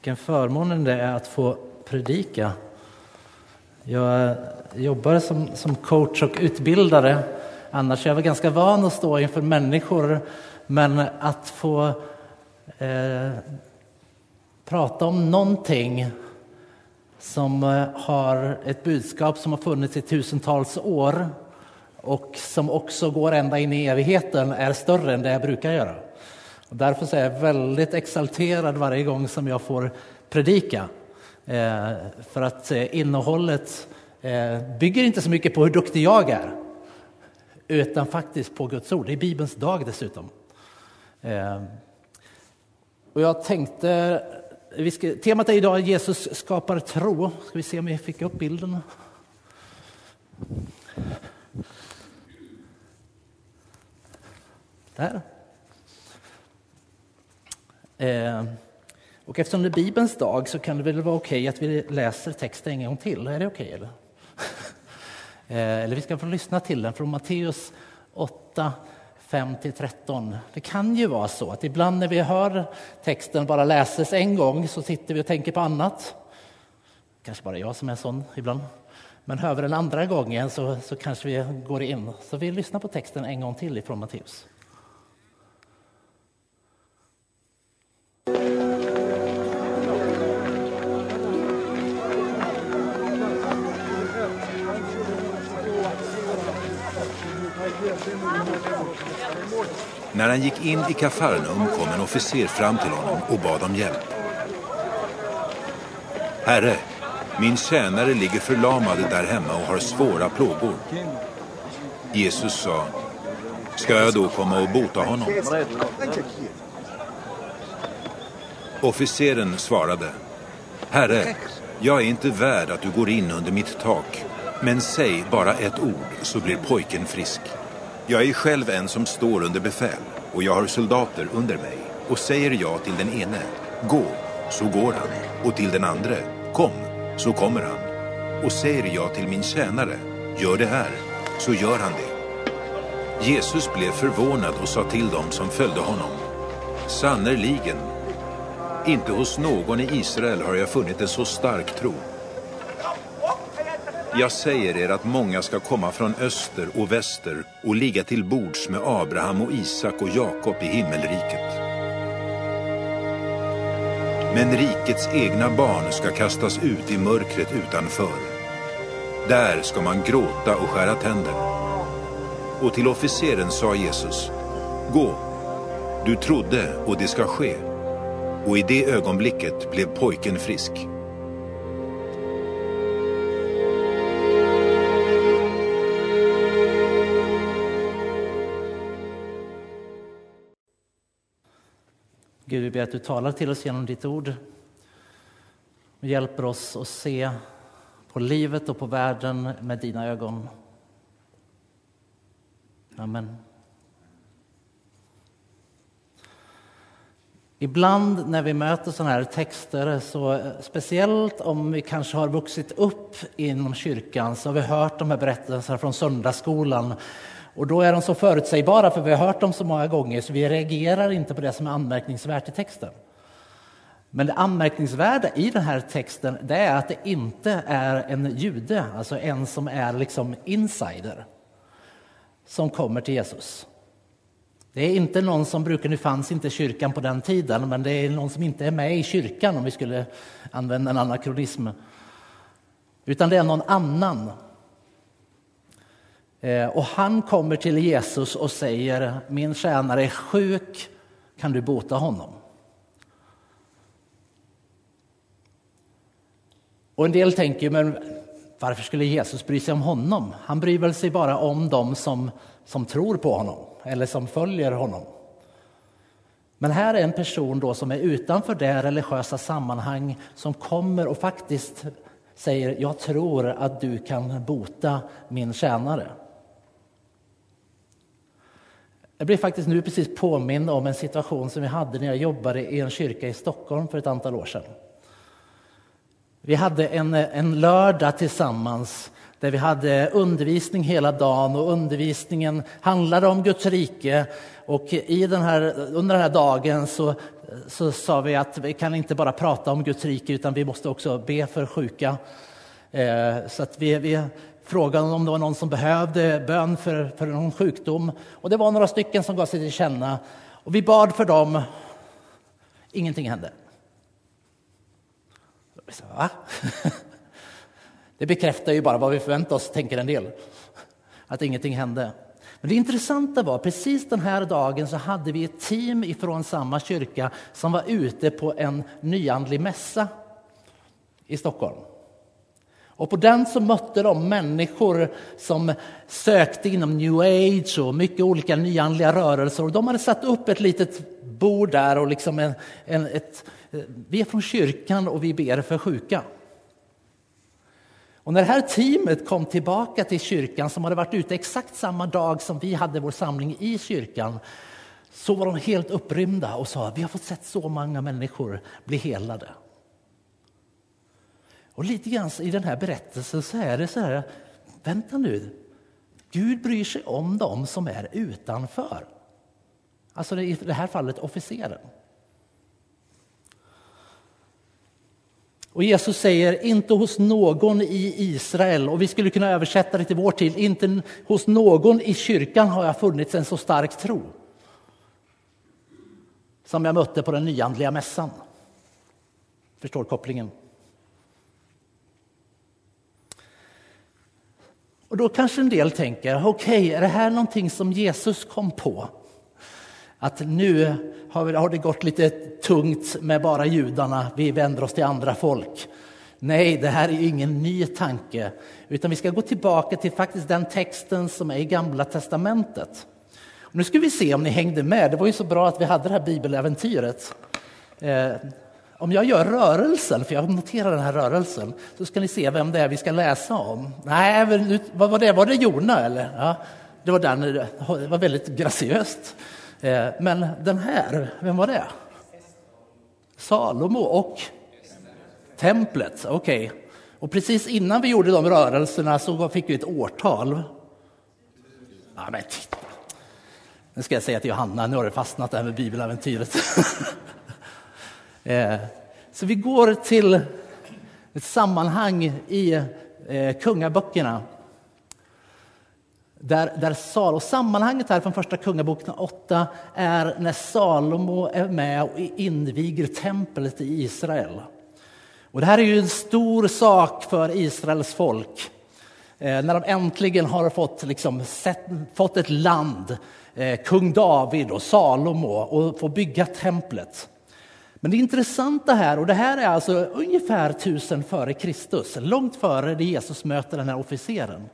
Vilken förmån det är att få predika. Jag jobbar som, som coach och utbildare. Annars är jag ganska van att stå inför människor. Men att få eh, prata om någonting som eh, har ett budskap som har funnits i tusentals år och som också går ända in i evigheten är större än det jag brukar göra. Och därför är jag väldigt exalterad varje gång som jag får predika. Eh, för att eh, innehållet eh, bygger inte så mycket på hur duktig jag är utan faktiskt på Guds ord. Det är Bibelns dag dessutom. Eh, och jag tänkte, vi ska, temat är idag Jesus skapar tro. Ska vi se om vi fick upp bilden. Där. Eh, och eftersom det är Bibelns dag så kan det väl vara okej att vi läser texten en gång till. Är det okej? Eller? eh, eller vi ska få lyssna till den från Matteus 8, 5-13. Det kan ju vara så att ibland när vi hör texten bara läses en gång så sitter vi och tänker på annat. Kanske bara jag som är sån ibland. Men hör vi den andra gången så, så kanske vi går in. Så vi lyssnar på texten en gång till ifrån Matteus. När han gick in i Kafarnaum kom en officer fram till honom och bad om hjälp. Herre, min tjänare ligger förlamad där hemma och har svåra plågor. Jesus sa, ska jag då komma och bota honom? Officeren svarade, Herre, jag är inte värd att du går in under mitt tak, men säg bara ett ord så blir pojken frisk. Jag är själv en som står under befäl och jag har soldater under mig. Och säger jag till den ene, gå, så går han. Och till den andre, kom, så kommer han. Och säger jag till min tjänare, gör det här, så gör han det. Jesus blev förvånad och sa till dem som följde honom, sannerligen, inte hos någon i Israel har jag funnit en så stark tro. Jag säger er att många ska komma från öster och väster och ligga till bords med Abraham och Isak och Jakob i himmelriket. Men rikets egna barn ska kastas ut i mörkret utanför. Där ska man gråta och skära tänder. Och till officeren sa Jesus, gå, du trodde och det ska ske. Och i det ögonblicket blev pojken frisk. Vi ber att du talar till oss genom ditt ord och hjälper oss att se på livet och på världen med dina ögon. Amen. Ibland när vi möter sådana här texter, så speciellt om vi kanske har vuxit upp inom kyrkan, så har vi hört de här berättelserna från söndagsskolan och då är de så förutsägbara, för vi har hört dem så många gånger, så vi reagerar inte på det som är anmärkningsvärt i texten. Men det anmärkningsvärda i den här texten det är att det inte är en jude, alltså en som är liksom insider, som kommer till Jesus. Det är inte någon som brukar, nu fanns inte kyrkan på den tiden, men det är någon som inte är med i kyrkan om vi skulle använda en anakronism. Utan det är någon annan Eh, och han kommer till Jesus och säger, min tjänare är sjuk, kan du bota honom? Och en del tänker, men varför skulle Jesus bry sig om honom? Han bryr väl sig bara om dem som, som tror på honom eller som följer honom. Men här är en person då som är utanför det religiösa sammanhang som kommer och faktiskt säger, jag tror att du kan bota min tjänare. Jag blev faktiskt nu precis påmind om en situation som vi hade när jag jobbade i en kyrka i Stockholm för ett antal år sedan. Vi hade en, en lördag tillsammans där vi hade undervisning hela dagen och undervisningen handlade om Guds rike. Och i den här, under den här dagen så, så sa vi att vi kan inte bara prata om Guds rike utan vi måste också be för sjuka. Eh, så att vi, vi frågade om det var någon som behövde bön för, för någon sjukdom. Och det var några stycken som gav sig till känna. Och vi bad för dem. Ingenting hände. Va? Det bekräftar ju bara vad vi förväntar oss, tänker en del. Att ingenting hände. Men det intressanta var, precis den här dagen så hade vi ett team ifrån samma kyrka som var ute på en nyandlig mässa i Stockholm. Och på den så mötte de människor som sökte inom new age och mycket olika nyandliga rörelser. Och de hade satt upp ett litet bord där och liksom en, en, ett, vi är från kyrkan och vi ber för sjuka. Och när det här teamet kom tillbaka till kyrkan som hade varit ute exakt samma dag som vi hade vår samling i kyrkan så var de helt upprymda och sa vi har fått sett så många människor bli helade. Och lite grann i den här berättelsen så är det så här, vänta nu, Gud bryr sig om dem som är utanför. Alltså i det här fallet officeren. Och Jesus säger inte hos någon i Israel, och vi skulle kunna översätta det till vår tid, inte hos någon i kyrkan har jag funnits en så stark tro som jag mötte på den nyandliga mässan. Förstår kopplingen? Och då kanske en del tänker, okej, okay, är det här någonting som Jesus kom på? Att nu har det gått lite tungt med bara judarna, vi vänder oss till andra folk. Nej, det här är ingen ny tanke, utan vi ska gå tillbaka till faktiskt den texten som är i Gamla testamentet. Och nu ska vi se om ni hängde med. Det var ju så bra att vi hade det här bibeläventyret. Eh, om jag gör rörelsen, för jag noterar den här rörelsen, så ska ni se vem det är vi ska läsa om. Nej, vad var det? Var det Jona eller? Ja, det var den, det var väldigt graciöst. Eh, men den här, vem var det? Salomo och templet, okej. Okay. Och precis innan vi gjorde de rörelserna så fick vi ett årtal. Ja, men titta. Nu ska jag säga till Johanna, nu har det fastnat där med bibeläventyret. Eh, så vi går till ett sammanhang i eh, kungaböckerna där, där Salomo, sammanhanget här från första kungaboken 8 är när Salomo är med och inviger templet i Israel. Och det här är ju en stor sak för Israels folk. Eh, när de äntligen har fått, liksom, sett, fått ett land, eh, kung David och Salomo, och får bygga templet. Men det intressanta här, och det här är alltså ungefär tusen före Kristus, långt före det Jesus möter den här officeren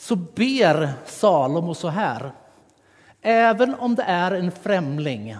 så ber Salomo så här. Även om det är en främling.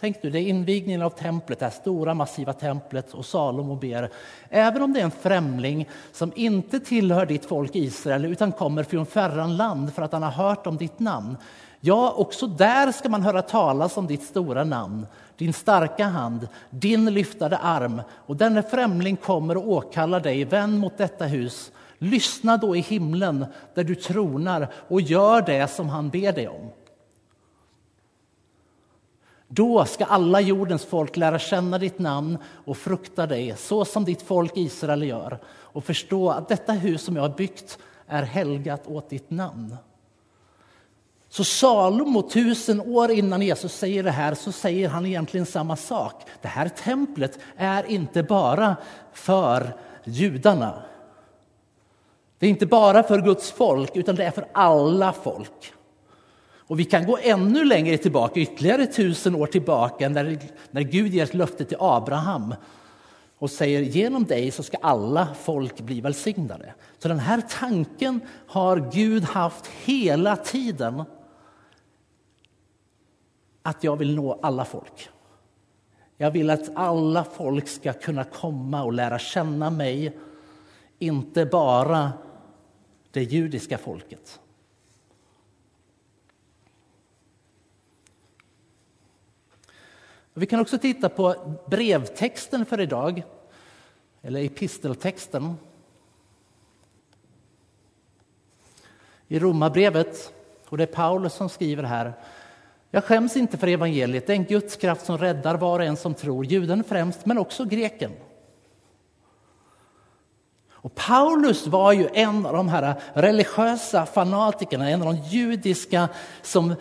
Tänk du, det är invigningen av templet, det här stora massiva templet och Salomo ber. Även om det är en främling som inte tillhör ditt folk Israel utan kommer från fjärran land för att han har hört om ditt namn. Ja, också där ska man höra talas om ditt stora namn, din starka hand, din lyftade arm och denne främling kommer och åkallar dig, vänd mot detta hus Lyssna då i himlen där du tronar och gör det som han ber dig om. Då ska alla jordens folk lära känna ditt namn och frukta dig så som ditt folk Israel gör och förstå att detta hus som jag har byggt är helgat åt ditt namn. Så Salomo, tusen år innan Jesus säger det här, så säger han egentligen samma sak. Det här templet är inte bara för judarna. Det är inte bara för Guds folk, utan det är för alla folk. Och vi kan gå ännu längre tillbaka, ytterligare tusen år tillbaka, när, när Gud ger ett löfte till Abraham och säger genom dig så ska alla folk bli välsignade. Så den här tanken har Gud haft hela tiden. Att jag vill nå alla folk. Jag vill att alla folk ska kunna komma och lära känna mig, inte bara det judiska folket. Vi kan också titta på brevtexten för idag, eller episteltexten. i Romarbrevet, och det är Paulus som skriver här. Jag skäms inte för evangeliet, det är en Guds kraft som räddar var och en som tror, juden främst, men också greken. Och Paulus var ju en av de här religiösa fanatikerna, en av de judiska som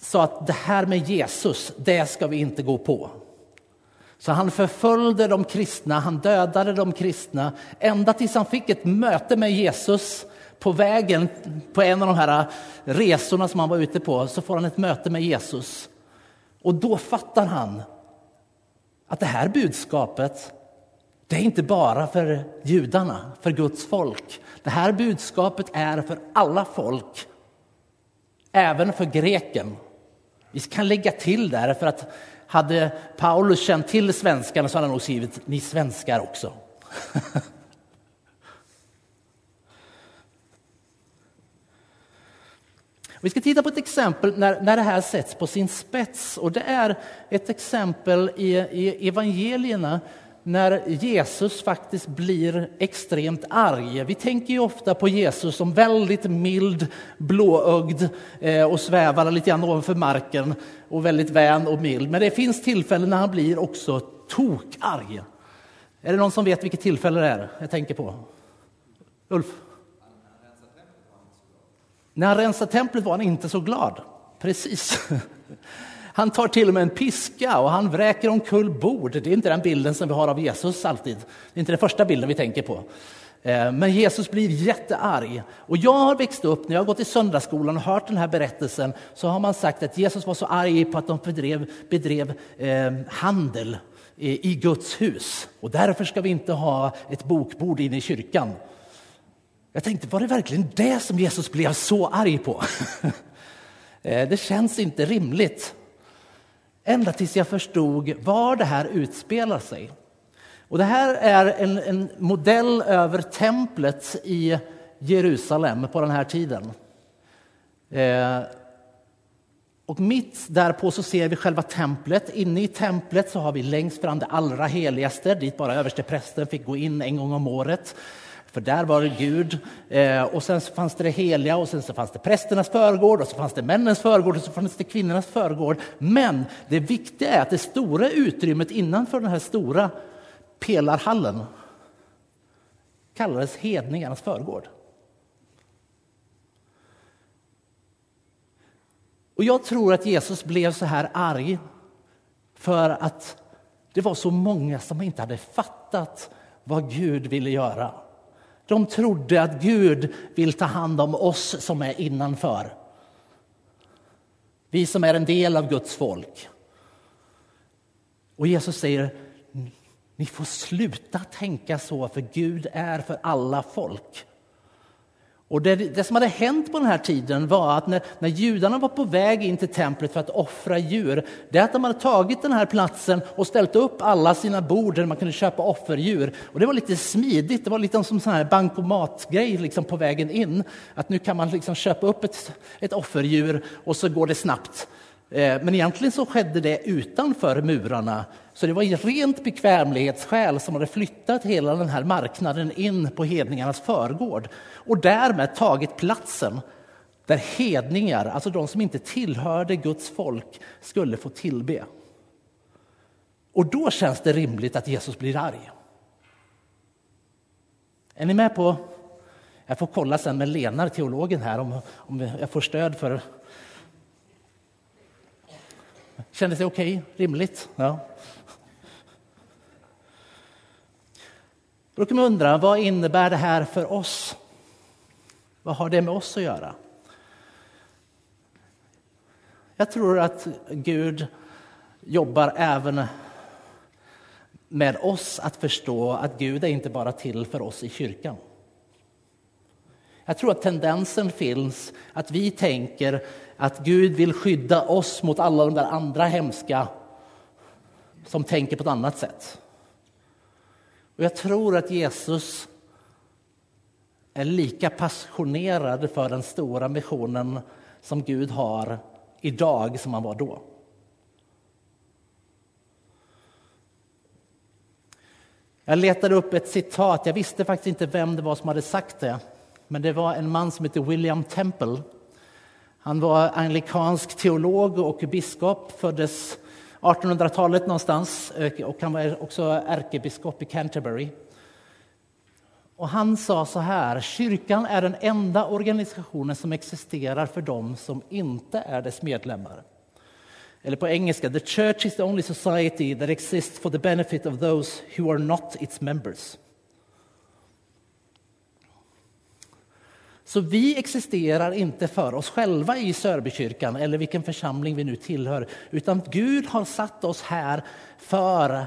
sa att det här med Jesus, det ska vi inte gå på. Så han förföljde de kristna, han dödade de kristna ända tills han fick ett möte med Jesus på vägen på en av de här resorna som han var ute på så får han ett möte med Jesus. Och då fattar han att det här budskapet det är inte bara för judarna, för Guds folk. Det här budskapet är för alla folk, även för greken. Vi kan lägga till där, för att hade Paulus känt till svenskarna så hade han nog skrivit ni svenskar också. Vi ska titta på ett exempel när, när det här sätts på sin spets. Och Det är ett exempel i, i evangelierna när Jesus faktiskt blir extremt arg. Vi tänker ju ofta på Jesus som väldigt mild, blåögd eh, och svävar lite grann ovanför marken och väldigt vän och mild. Men det finns tillfällen när han blir också tokarg. Är det någon som vet vilket tillfälle det är jag tänker på? Ulf? När han rensade templet var han inte så glad. Precis. Han tar till och med en piska och han vräker omkull bord. Det är inte den bilden som vi har av Jesus alltid. Det är inte den första bilden vi tänker på. Eh, men Jesus blir jättearg. Och jag har växt upp, när jag har gått i söndagsskolan och hört den här berättelsen, så har man sagt att Jesus var så arg på att de bedrev, bedrev eh, handel i, i Guds hus. Och därför ska vi inte ha ett bokbord inne i kyrkan. Jag tänkte, var det verkligen det som Jesus blev så arg på? Eh, det känns inte rimligt. Ända tills jag förstod var det här utspelar sig. Och det här är en, en modell över templet i Jerusalem på den här tiden. Eh, och mitt därpå så ser vi själva templet. Inne i templet så har vi längst fram det allra heligaste, dit bara översteprästen fick gå in en gång om året. För där var det Gud. Eh, och sen fanns det det heliga och sen så fanns det prästernas förgård och så fanns det männens förgård och så fanns det kvinnornas förgård. Men det viktiga är att det stora utrymmet innanför den här stora pelarhallen kallades hedningarnas förgård. Och jag tror att Jesus blev så här arg för att det var så många som inte hade fattat vad Gud ville göra. De trodde att Gud vill ta hand om oss som är innanför. Vi som är en del av Guds folk. Och Jesus säger, ni får sluta tänka så, för Gud är för alla folk. Och det, det, som hade hänt på den här tiden var att när, när judarna var på väg in till templet för att offra djur, det är att de hade tagit den här platsen och ställt upp alla sina bord där man kunde köpa offerdjur. Och det var lite smidigt, det var lite som en här bankomatgrej liksom på vägen in. Att nu kan man liksom köpa upp ett, ett offerdjur och så går det snabbt. Eh, men egentligen så skedde det utanför murarna. Så det var i rent bekvämlighetsskäl som hade flyttat hela den här marknaden in på hedningarnas förgård och därmed tagit platsen där hedningar, alltså de som inte tillhörde Guds folk, skulle få tillbe. Och då känns det rimligt att Jesus blir arg. Är ni med på? Jag får kolla sen med Lena, teologen här, om, om jag får stöd för Kändes det okej? Okay? Rimligt? Ja. Då kan man undra, vad innebär det här för oss? Vad har det med oss att göra? Jag tror att Gud jobbar även med oss att förstå att Gud är inte bara till för oss i kyrkan. Jag tror att tendensen finns att vi tänker att Gud vill skydda oss mot alla de där andra hemska som tänker på ett annat sätt. Och jag tror att Jesus är lika passionerad för den stora missionen som Gud har idag som han var då. Jag letade upp ett citat, jag visste faktiskt inte vem det var som hade sagt det men det var en man som hette William Temple. Han var anglikansk teolog och biskop, föddes 1800-talet någonstans eh, och han var också ärkebiskop i Canterbury. Och han sa så här, kyrkan är den enda organisationen som existerar för dem som inte är dess medlemmar. Eller på engelska, the church is the only society that exists for the benefit of those who are not its members. Så vi existerar inte för oss själva i Sörbykyrkan eller vilken församling vi nu tillhör, utan Gud har satt oss här för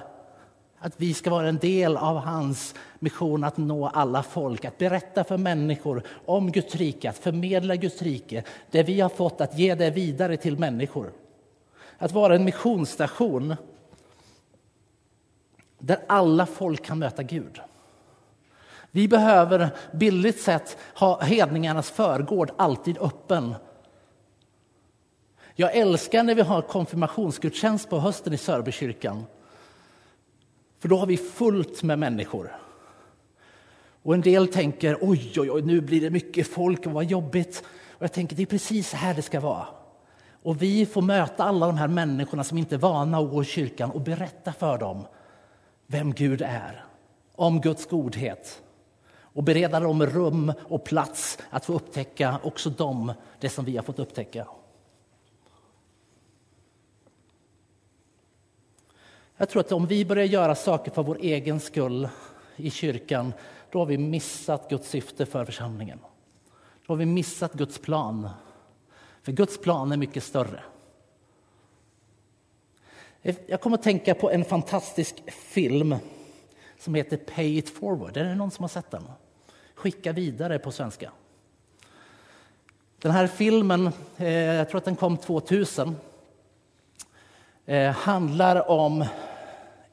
att vi ska vara en del av hans mission att nå alla folk, att berätta för människor om Guds rike, att förmedla Guds rike, det vi har fått, att ge det vidare till människor. Att vara en missionsstation där alla folk kan möta Gud. Vi behöver billigt sett ha hedningarnas förgård alltid öppen. Jag älskar när vi har konfirmationsgudstjänst på hösten i Sörbykyrkan. För då har vi fullt med människor. Och en del tänker oj, oj, oj, nu blir det mycket folk och vad jobbigt. Och jag tänker det är precis så här det ska vara. Och vi får möta alla de här människorna som inte är vana att gå i kyrkan och berätta för dem vem Gud är, om Guds godhet och bereda dem rum och plats att få upptäcka också dem, det som vi har fått upptäcka. Jag tror att om vi börjar göra saker för vår egen skull i kyrkan, då har vi missat Guds syfte för församlingen. Då har vi missat Guds plan. För Guds plan är mycket större. Jag kommer att tänka på en fantastisk film som heter Pay it forward. Är det någon som har sett den? Skicka vidare på svenska. Den här filmen, eh, jag tror att den kom 2000, eh, handlar om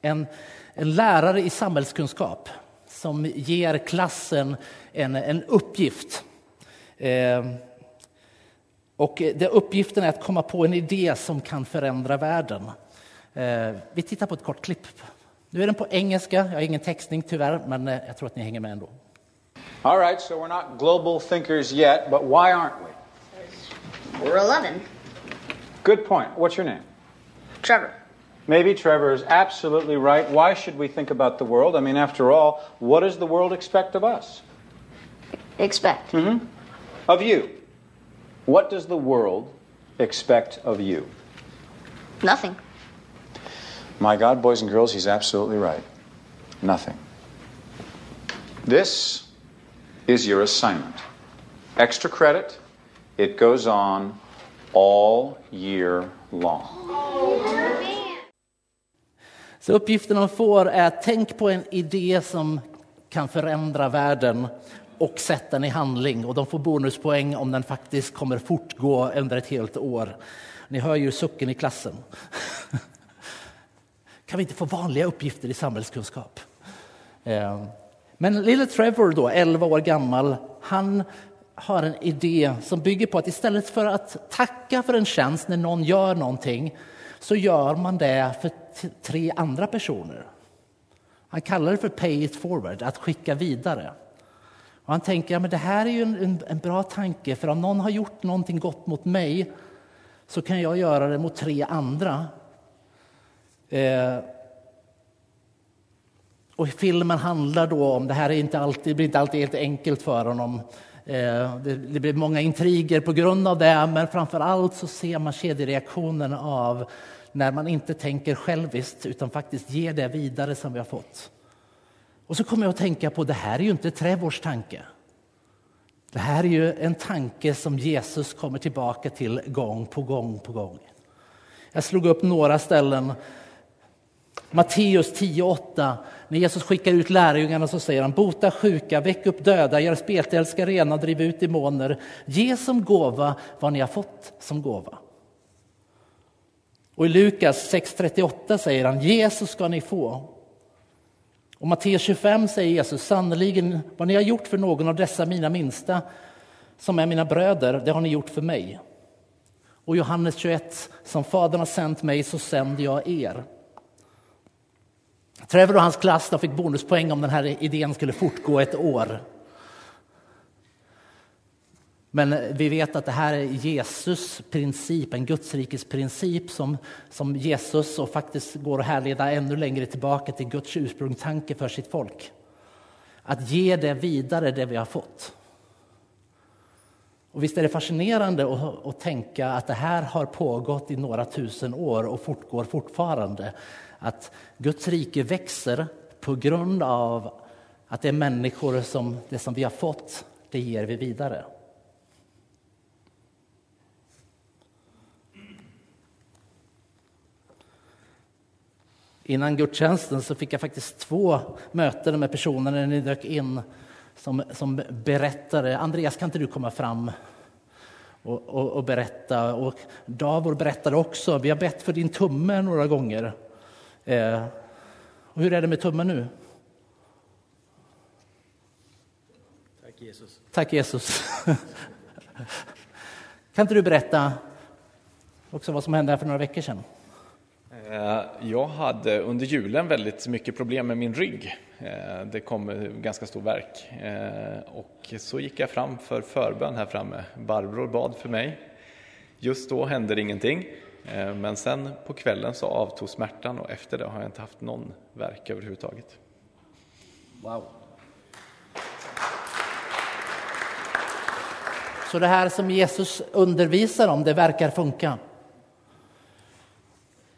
en, en lärare i samhällskunskap som ger klassen en, en uppgift. Eh, och det, uppgiften är att komma på en idé som kan förändra världen. Vi tittar på ett kort klipp. Nu är den på engelska, jag har ingen textning tyvärr, men jag tror att ni hänger med ändå. All right, so we're not global thinkers yet, but why aren't we? We're 11. Good point. What's your name? Trevor. Maybe Trevor is absolutely right. Why should we think about the world? I mean, after all, what does the world expect of us? Expect. Mm-hmm. Of you. What does the world expect of you? Nothing. My God, boys and girls, he's absolutely right. Nothing. This is your assignment. Extra credit, it goes on all year long. Så uppgiften de får är att tänk på en idé som kan förändra världen och sätta den i handling. Och de får bonuspoäng om den faktiskt kommer fortgå under ett helt år. Ni hör ju sucken i klassen. Kan vi inte få vanliga uppgifter i samhällskunskap? Ehm. Men lille Trevor, då, 11 år gammal, han har en idé som bygger på att istället för att tacka för en tjänst när någon gör någonting så gör man det för tre andra personer. Han kallar det för pay it forward, att skicka vidare. Och han tänker att det här är ju en, en, bra tanke, för om någon har gjort någonting gott mot mig så kan jag göra det mot tre andra. Eh, och filmen handlar då om, det här är inte alltid, det blir inte alltid helt enkelt för honom. Eh, det, det blir många intriger på grund av det, men framför allt så ser man kedjereaktionen av när man inte tänker själviskt utan faktiskt ger det vidare som vi har fått. Och så kommer jag att tänka på, det här är ju inte Trevors tanke. Det här är ju en tanke som Jesus kommer tillbaka till gång på gång på gång. Jag slog upp några ställen. Matteus 10.8. När Jesus skickar ut lärjungarna så säger han bota sjuka, väck upp döda, gör spetälska rena, driv ut demoner. Ge som gåva vad ni har fått som gåva. Och i Lukas 6.38 säger han Jesus ska ni få. Och Matteus 25 säger Jesus sannerligen vad ni har gjort för någon av dessa mina minsta som är mina bröder, det har ni gjort för mig. Och Johannes 21, som Fadern har sänt mig så sänder jag er. Trevor och hans klass fick bonuspoäng om den här idén skulle fortgå ett år. Men vi vet att det här är Jesus princip, en Gudsrikes princip som, som Jesus och faktiskt går att härleda ännu längre tillbaka till Guds ursprungstanke för sitt folk. Att ge det vidare, det vi har fått. Och visst är det fascinerande att, att tänka att det här har pågått i några tusen år och fortgår fortfarande. Att Guds rike växer på grund av att det är människor som det som vi har fått, det ger vi vidare. Innan gudstjänsten så fick jag faktiskt två möten med personer när ni dök in som, som berättade. Andreas, kan inte du komma fram och, och, och, berätta? Och Davor berättade också. Vi har bett för din tumme några gånger. Eh, och hur är det med tummen nu? Tack Jesus. Tack Jesus. kan inte du berätta också vad som hände här för några veckor sedan? Eh, jag hade under julen väldigt mycket problem med min rygg. Eh, det kom ganska stor verk eh, och så gick jag fram för förbön här framme. Barbro bad för mig. Just då hände ingenting, Eh, men sen på kvällen så avtog smärtan och efter det har jag inte haft någon verk överhuvudtaget. Wow. Så det här som Jesus undervisar om, det verkar funka?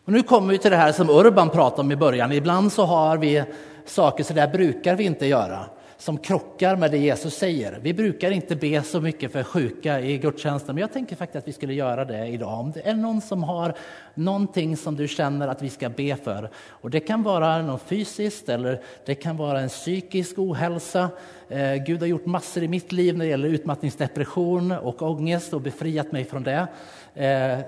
Och nu kommer vi till det här som Urban pratade om i början. Ibland så har vi saker, så där brukar vi inte göra, som krockar med det Jesus säger. Vi brukar inte be så mycket för sjuka i gudstjänsten, men jag tänker faktiskt att vi skulle göra det idag. Om det är någon som har någonting som du känner att vi ska be för, och det kan vara något fysiskt eller det kan vara en psykisk ohälsa. Eh, Gud har gjort massor i mitt liv när det gäller utmattningsdepression och ångest och befriat mig från det. Eh,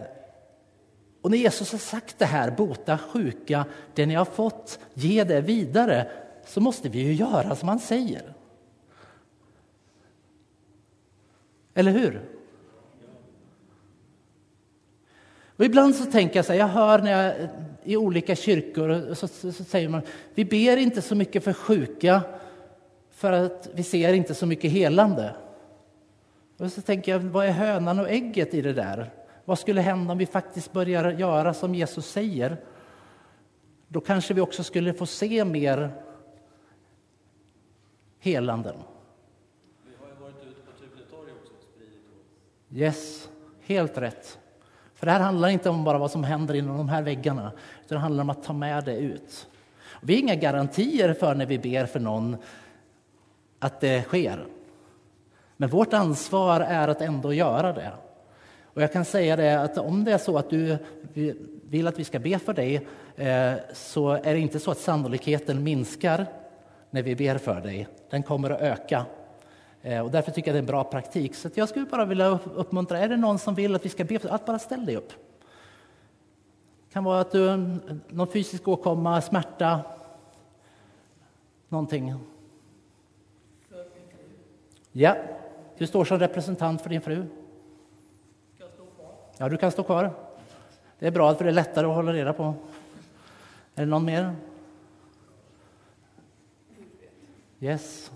och när Jesus har sagt det här, bota sjuka, det ni har fått, ge det vidare, så måste vi ju göra som han säger. Eller hur? Och ibland så tänker jag så här, jag hör när jag, i olika kyrkor så, så, så, säger man, vi ber inte så mycket för sjuka för att vi ser inte så mycket helande. Och så tänker jag, vad är hönan och ägget i det där? Vad skulle hända om vi faktiskt börjar göra som Jesus säger? Då kanske vi också skulle få se mer helanden. Vi har ju varit ute på Tuletorg också och spridit Yes, helt rätt. För det här handlar inte om bara vad som händer inom de här väggarna, utan det handlar om att ta med det ut. Vi har inga garantier för när vi ber för någon att det sker. Men vårt ansvar är att ändå göra det. Och jag kan säga det att om det är så att du vill att vi ska be för dig eh, så är det inte så att sannolikheten minskar när vi ber för dig. Den kommer att öka. Eh, och därför tycker jag det är en bra praktik. Så jag skulle bara vilja uppmuntra, är det någon som vill att vi ska be för att bara ställ dig upp. Det kan vara att du eh, någon fysisk åkomma, smärta, någonting. Ja, du står som representant för din fru. Ja, du kan stå kvar. Det är bra, för det är lättare att hålla reda på. Är det någon mer? Yes.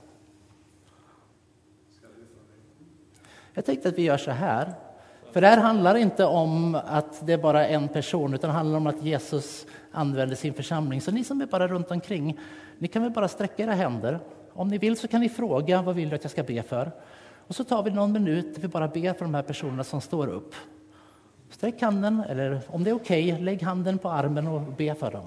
Jag tänkte att vi gör så här. För det här handlar inte om att det är bara en person, utan det handlar om att Jesus använder sin församling. Så ni som är bara runt omkring, ni kan väl bara sträcka era händer. Om ni vill så kan ni fråga vad vill du att jag ska be för? Och så tar vi någon minut där vi bara ber för de här personerna som står upp. Sträck handen, eller om det är okej, okay, lägg handen på armen och be för dem.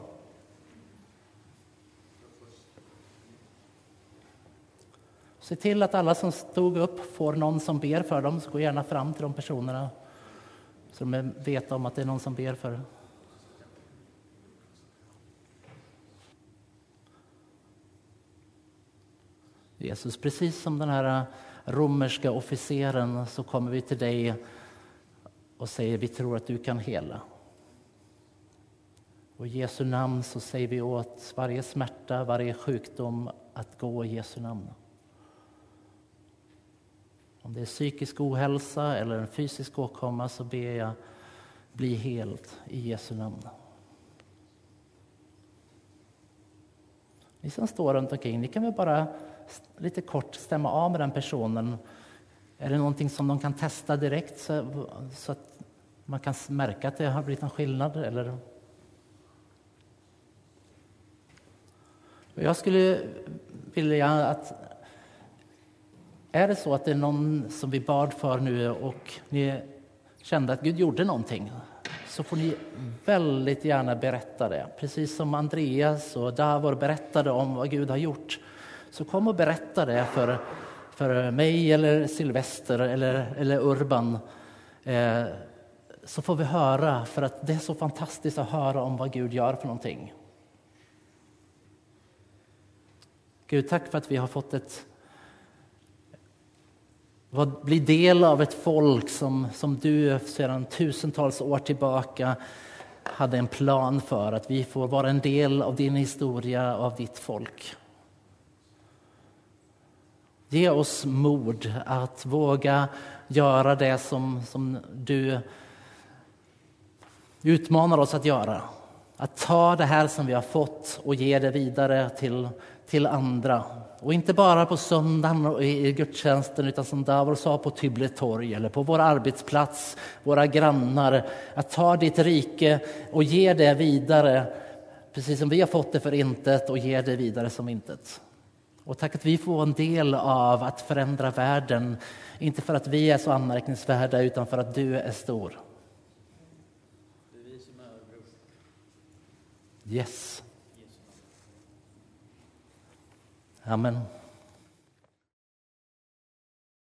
Se till att alla som stod upp får någon som ber för dem, så gå gärna fram till de personerna så de vet om att det är någon som ber för dem. Jesus, precis som den här romerska officeren så kommer vi till dig och säger vi tror att du kan hela. Och i Jesu namn så säger vi åt varje smärta, varje sjukdom att gå i Jesu namn. Om det är psykisk ohälsa eller en fysisk åkomma så ber jag bli helt i Jesu namn. Ni som står runt omkring, ni kan väl bara lite kort stämma av med den personen Är det någonting som de kan testa direkt så, så att man kan märka att det har blivit en skillnad? Eller? Jag skulle vilja att är det så att det är någon som vi bad för nu och ni kände att Gud gjorde någonting så får ni väldigt gärna berätta det. Precis som Andreas och Davor berättade om vad Gud har gjort. Så kom och berätta det för, för mig eller Silvester eller, eller Urban. Eh, så får vi höra, för att det är så fantastiskt att höra om vad Gud gör för någonting. Gud, tack för att vi har fått ett bli del av ett folk som, som du sedan tusentals år tillbaka hade en plan för, att vi får vara en del av din historia, av ditt folk. Ge oss mod att våga göra det som, som du utmanar oss att göra. Att ta det här som vi har fått och ge det vidare till, till andra. Och inte bara på söndagen och i gudstjänsten utan som Davor sa på Tybble torg eller på vår arbetsplats, våra grannar. Att ta ditt rike och ge det vidare precis som vi har fått det för intet och ge det vidare som intet. Och tack att vi får en del av att förändra världen, inte för att vi är så anmärkningsvärda utan för att du är stor. Yes. Amen.